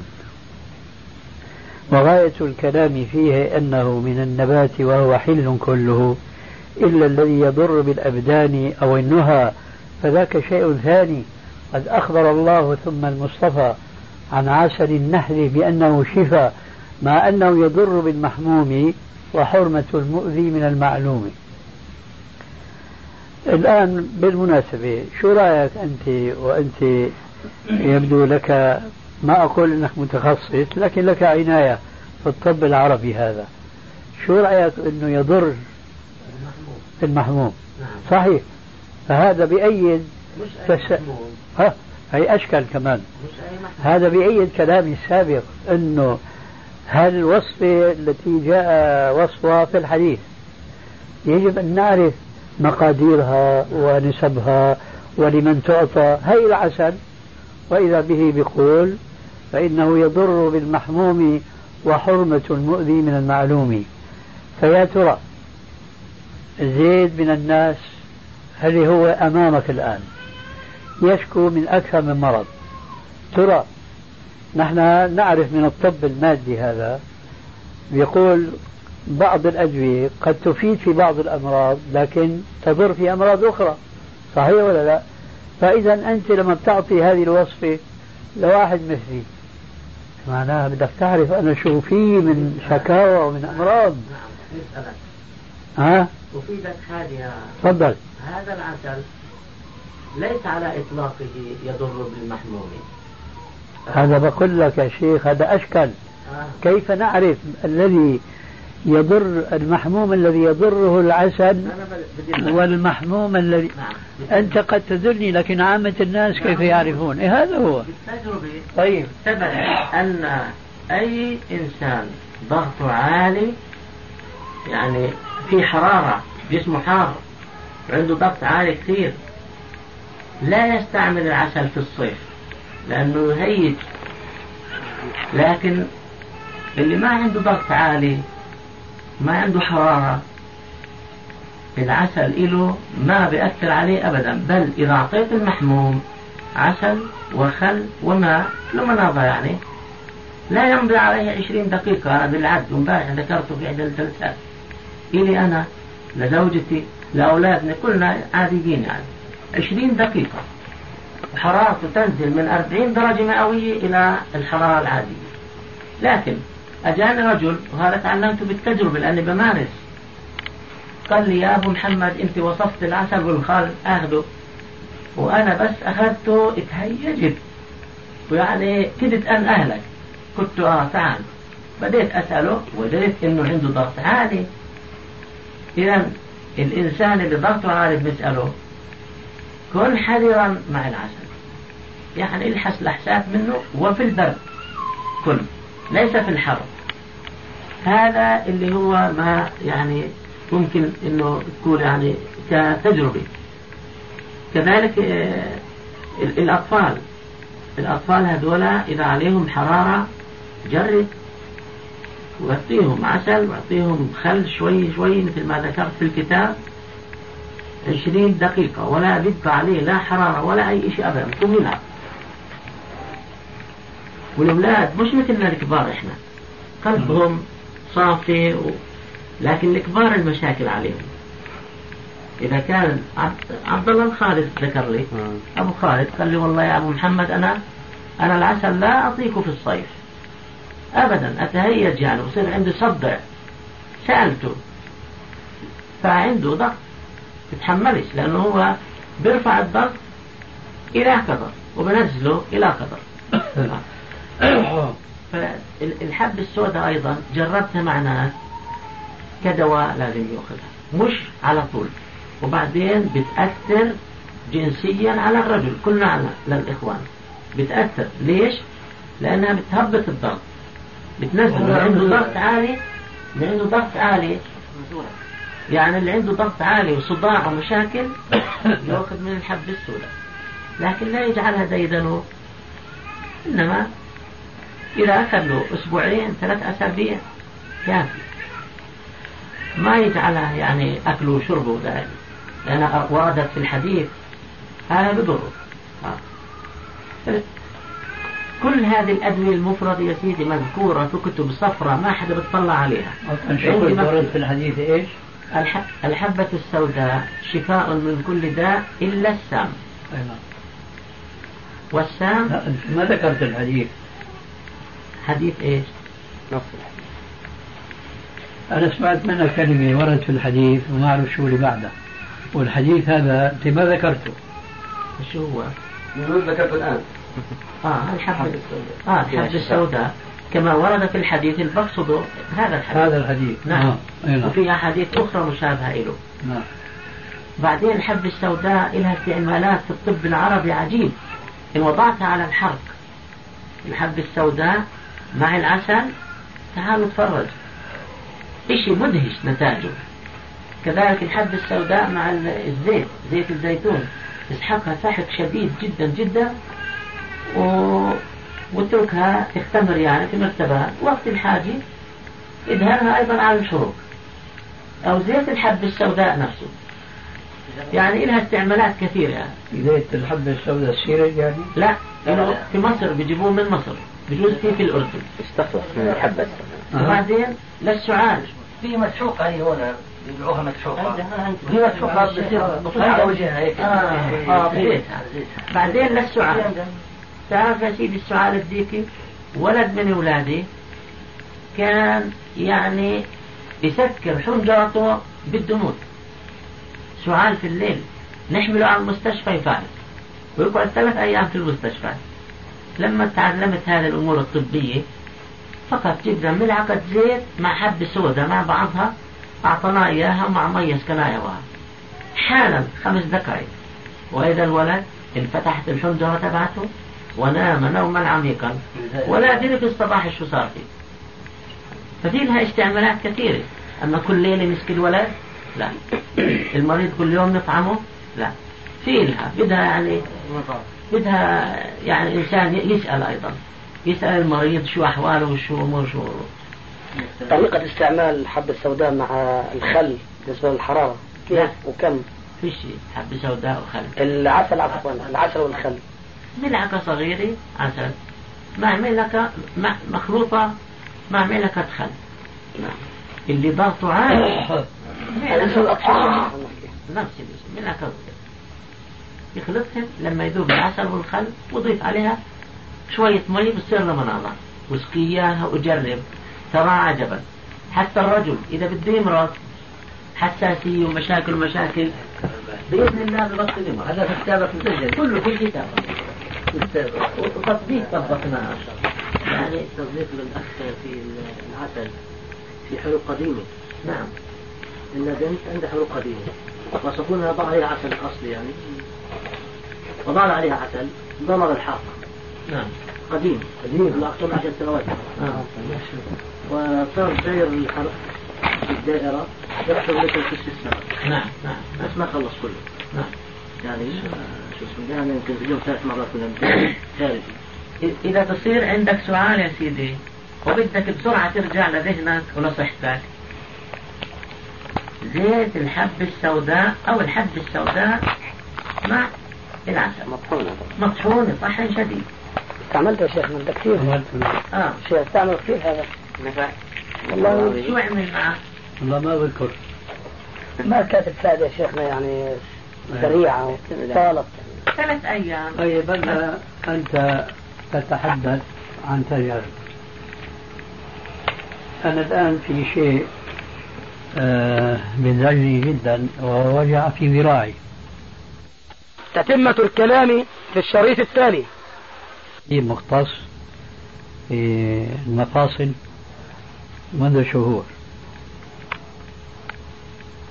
وغاية الكلام فيه أنه من النبات وهو حل كله إلا الذي يضر بالأبدان أو النهى فذاك شيء ثاني. قد أخبر الله ثم المصطفى عن عسل النحل بأنه شفاء مع أنه يضر بالمحموم وحرمة المؤذي من المعلوم. الآن بالمناسبة شو رأيك أنت وأنت يبدو لك ما أقول أنك متخصص لكن لك عناية في الطب العربي هذا. شو رأيك أنه يضر المحموم صحيح. فهذا بأيد مش ها؟ هي أشكال كمان. هذا بأيد كلامي السابق أنه هل الوصفة التي جاء وصفها في الحديث؟ يجب أن نعرف مقاديرها ونسبها ولمن تعطى. هي العسل وإذا به بيقول فإنه يضر بالمحموم وحرمة المؤذي من المعلوم. فيا ترى زيد من الناس اللي هو أمامك الآن؟ يشكو من أكثر من مرض. ترى نحن نعرف من الطب المادي هذا يقول بعض الأدوية قد تفيد في بعض الأمراض لكن تضر في أمراض أخرى. صحيح ولا لا؟ فإذا أنت لما بتعطي هذه الوصفة لواحد مثلي معناها بدك تعرف أنا شو في من شكاوى ومن أمراض. نعم ها؟ أفيدك حاجة تفضل. هذا العسل ليس على إطلاقه يضر بالمحموم هذا بقول لك يا شيخ هذا أشكل. آه. كيف نعرف الذي يضر المحموم الذي يضره العسل والمحموم الذي نعم. أنت قد تدلني لكن عامة الناس كيف يعرفون؟ إيه هذا هو. بالتجربة طيب. ثبت أن أي إنسان ضغطه عالي يعني في حرارة جسمه حار عنده ضغط عالي كثير لا يستعمل العسل في الصيف لأنه يهيج لكن اللي ما عنده ضغط عالي ما عنده حرارة. العسل إله ما بيأثر عليه أبدا. بل إذا أعطيت المحموم عسل وخل وماء لمناضة يعني. لا يمضي عليه عشرين دقيقة. أنا بالعد امبارح ذكرته في إحدى الجلسات. إلي أنا لزوجتي لأولادنا كلنا عاديين يعني. عشرين دقيقة. حرارته تنزل من أربعين درجة مئوية إلى الحرارة العادية. لكن أجاني رجل وهذا تعلمته بالتجربة لأني بمارس. قال لي يا أبو محمد أنت وصفت العسل والخال أخذه وأنا بس أخذته اتهيجت ويعني كدت أن أهلك. قلت آه تعال بديت أسأله وجدت إنه عنده ضغط عالي. إذا الإنسان اللي ضغطه عالي بنسأله كن حذرا مع العسل. يعني الحس لحسات منه وفي البرد كن ليس في الحر. هذا اللي هو ما يعني ممكن إنه تكون يعني كتجربة. كذلك آه، ال- الأطفال. الأطفال هذول إذا عليهم حرارة جرب. وأعطيهم عسل وأعطيهم خل شوي شوي مثل ما ذكرت في الكتاب. عشرين دقيقة ولا بدفع عليه لا حرارة ولا أي شيء أبدا. ثم يلعب والأولاد مش مثلنا الكبار إحنا. قلبهم صافي و... لكن الكبار المشاكل عليهم. إذا كان عبد- الله الخالد ذكر لي أبو خالد قال لي والله يا أبو محمد أنا أنا العسل لا أعطيكه في الصيف. أبدا أتهيج يعني وصير عندي صدع. سألته فعنده ضغط. يتحملش لأنه هو بيرفع الضغط إلى قدر وبنزله إلى قدر [coughs] [coughs] فالحب السوداء أيضا جربتها مع ناس كدواء لازم يأخذها. مش على طول. وبعدين بتأثر جنسيا على الرجل. كلنا على للإخوان. بتأثر. ليش؟ لأنها بتهبط الضغط. بتنزل. اللي عنده ضغط عالي. اللي عنده ضغط عالي. يعني اللي عنده ضغط عالي وصداع ومشاكل [coughs] يأخذ من الحب السوداء. لكن لا يجعلها ديدنه إنما إذا أخذ له أسبوعين ثلاث أسابيع كافي ما يجعلها يعني أكله وشربه دائما لأن وردت في الحديث هذا بضره آه. كل هذه الأدوية المفردة يا سيدي مذكورة في كتب صفراء ما حدا بيطلع عليها عندي الورد. في الحديث؟ الح... الحبة السوداء شفاء من كل داء إلا السام أي نعم. والسام ما ذكرت الحديث حديث إيش؟ نفس الحديث أنا سمعت منك كلمة وردت في الحديث وما أعرف شو اللي بعدها والحديث هذا أنت ما ذكرته. شو هو؟ من ذكرت الآن. آه الحبة آه الحبة السوداء. كما ورد في الحديث اللي بقصده هذا الحديث هذا الحديث. نعم. آه. أي نعم. وفي أحاديث أخرى مشابهة له نعم. بعدين الحبة السوداء لها استعمالات في الطب العربي عجيب. إن وضعتها على الحرق. الحبة السوداء مع العسل تعالوا تفرج إشي مدهش نتاجه. كذلك الحبة السوداء مع ال- الزيت زيت الزيتون. تسحقها سحق شديد جدا جدا و... واتركها تختمر يعني في مرتبات وقت الحاجة ادهنها أيضا على الحروق أو زيت الحب السوداء نفسه. يعني لها استعمالات كثيرة. يعني. زيت الحبة السوداء سيرج يعني؟ لا في مصر بيجيبوه من مصر. بجوز فيه في الأردن استخلص من الحبة وبعدين للسعال في مسحوقة هي هنا يبيعوها مسحوقة هي مسحوقة بتصير على وجهها هيك. آه آه بزيتها بعدين للسعال تعرف يا سيدي السعال الديكي ولد من أولادي. كان يعني يسكر حنجرته بالدموع. سعال في الليل. نحمله على المستشفى يفارق. ويقعد ثلاث أيام في المستشفى. لما تعلمت هذه الأمور الطبية فقط جدا ملعقة زيت مع حبة سوداء مع بعضها أعطنا إياها مع مية سكنايا حالا خمس دقائق وإذا الولد انفتحت الحنجرة تبعته ونام نوما عميقا. ولا أدري في الصباح شو صار فيه. ففي لها استعمالات كثيرة. أما كل ليلة يمسك الولد؟ لا. [coughs] المريض كل يوم نطعمه؟ لا. في لها. بدها يعني بدها يعني إنسان يسأل أيضا. يسأل المريض شو أحواله وشو أمور شو طريقة استعمال حبة السوداء مع الخل بالنسبة للحرارة كيف وكم؟ في شيء حبة سوداء وخل. العسل عفوا العسل والخل. ملعقة صغيرة عسل. مع ملعقة مخلوطة مع ملعقة خل. نعم. اللي ضغطه عالي. [coughs] نفس الأطفال نفس ملعقة يخلطهم لما يذوب العسل والخل وضيف عليها شوية مي بتصير لمناظر واسقي إياها وجرب ترى عجبا. حتى الرجل إذا بده يمرض حساسية ومشاكل ومشاكل بإذن الله ببطل يمرض. هذا في كتابك مسجل كله في الكتاب وتطبيق طبقناه. يعني تصديق للأخ في العسل في حلول قديمة. نعم. إن بنت عندها حلول قديمة. وصفونها ضع عليها عسل أصلي يعني. وضع عليها عسل ضمر الحاق نعم. قديم. قديم. أكثر من عشر سنوات. آه. وصار سير الحرق في الدائرة يحصل لك في السنة نعم نعم بس ما خلص كله. نعم. يعني شو اسمه يعني يمكن في اليوم ثلاث مرات كنا خارجي. إذا تصير عندك سؤال يا سيدي وبدك بسرعة ترجع لذهنك ولصحتك زيت الحب السوداء أو الحب السوداء مع العسل. مطحونة. مطحونة طحن شديد استعملته يا شيخ من كثير. آه. شيخ استعمل كثير هذا. نفع. والله شو عمل معه؟ والله ما بذكر. ما كانت فائدة يا شيخنا يعني سريعة طالت ثلاث أيام. طيب أنت أنت تتحدث عن تجارب. أنا الآن في شيء آه بيزعجني جدا وهو وجع في ذراعي. تتمة الكلام في الشريط الثاني. في مختص في المفاصل منذ شهور.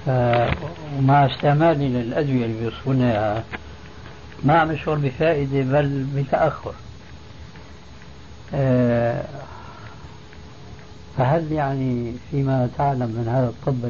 ومع استعمالي للأدوية اللي بيوصفونها إياها ما عم بفائدة بل بتأخر. آه، فهل يعني فيما تعلم من هذا الطب